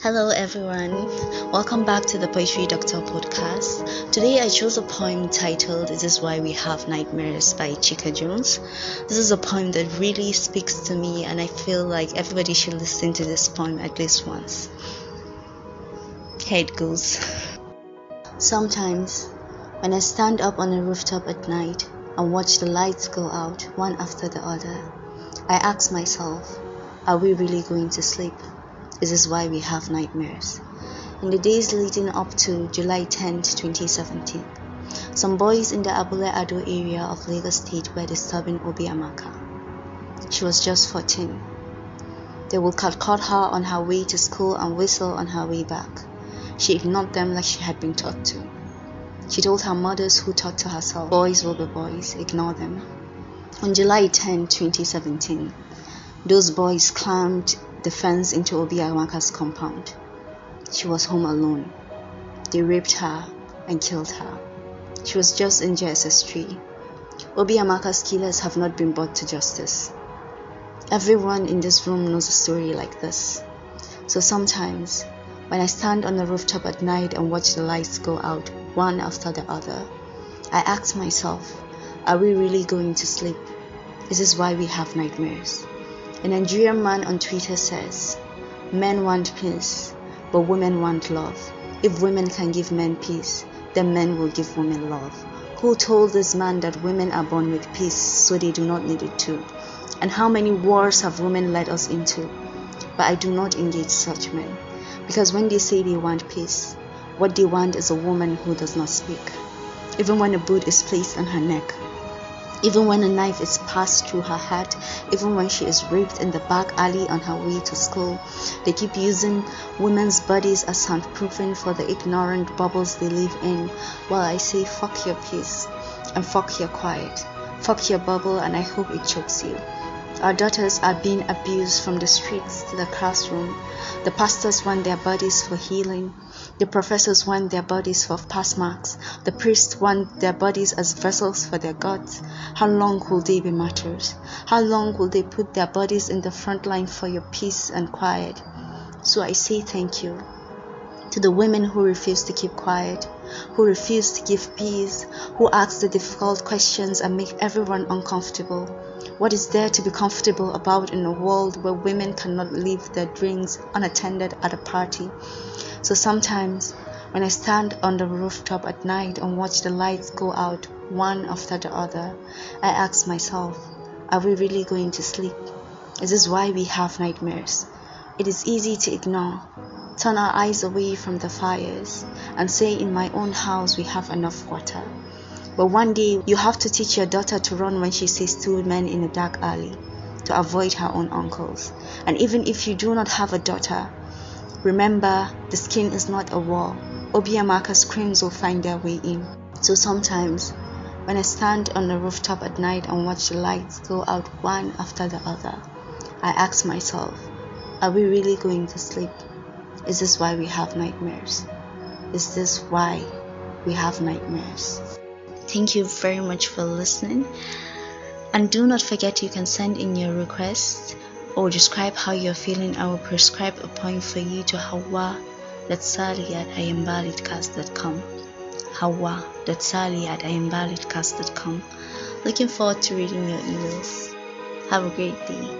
Hello, everyone. Welcome back to the Poetry Doctor podcast. Today, I chose a poem titled This Is Why We Have Nightmares by Chika Jones. This is a poem that really speaks to me, and I feel like everybody should listen to this poem at least once. Here it goes. Sometimes, when I stand up on a rooftop at night and watch the lights go out one after the other, I ask myself, are we really going to sleep? This is why we have nightmares. In the days leading up to July 10, 2017, some boys in the Abule Ado area of Lagos State were disturbing Obiamaka. She was just 14. They would cut her on her way to school and whistle on her way back. She ignored them like she had been taught to. She told her mothers who taught to herself, boys will be boys, ignore them. On July 10, 2017, those boys climbed the fence into Obiamaka's compound. She was home alone. They raped her and killed her. She was just in JSS 3. Obiamaka's killers have not been brought to justice. Everyone in this room knows a story like this. So sometimes, when I stand on the rooftop at night and watch the lights go out one after the other, I ask myself, are we really going to sleep? Is this why we have nightmares? A Nigerian man on Twitter says, Men want peace, but women want love. If women can give men peace, then men will give women love. Who told this man that women are born with peace, so they do not need it too? And how many wars have women led us into? But I do not engage such men, because when they say they want peace, what they want is a woman who does not speak. Even when a boot is placed on her neck, even when a knife is passed through her heart, even when she is raped in the back alley on her way to school, they keep using women's bodies as soundproofing for the ignorant bubbles they live in. While I say, fuck your peace and fuck your quiet, fuck your bubble, and I hope it chokes you. Our daughters are being abused from the streets to the classroom. The pastors want their bodies for healing. The professors want their bodies for pass marks. The priests want their bodies as vessels for their gods. How long will they be martyrs? How long will they put their bodies in the front line for your peace and quiet? So I say thank you to the women who refuse to keep quiet, who refuse to give peace, who ask the difficult questions and make everyone uncomfortable. What is there to be comfortable about in a world where women cannot leave their drinks unattended at a party? So sometimes, when I stand on the rooftop at night and watch the lights go out one after the other, I ask myself, are we really going to sleep? Is this why we have nightmares? It is easy to ignore, turn our eyes away from the fires, and say, In my own house, we have enough water. But one day, you have to teach your daughter to run when she sees two men in a dark alley to avoid her own uncles. And even if you do not have a daughter, remember the skin is not a wall. Obiamaka's screams will find their way in. So sometimes, when I stand on the rooftop at night and watch the lights go out one after the other, I ask myself, are we really going to sleep? Is this why we have nightmares? Is this why we have nightmares? Thank you very much for listening. And do not forget you can send in your requests or describe how you're feeling. I will prescribe a point for you to hawa.sally at iamvalidcast.com. Hawa.sally at iamvalidcast.com. Looking forward to reading your emails. Have a great day.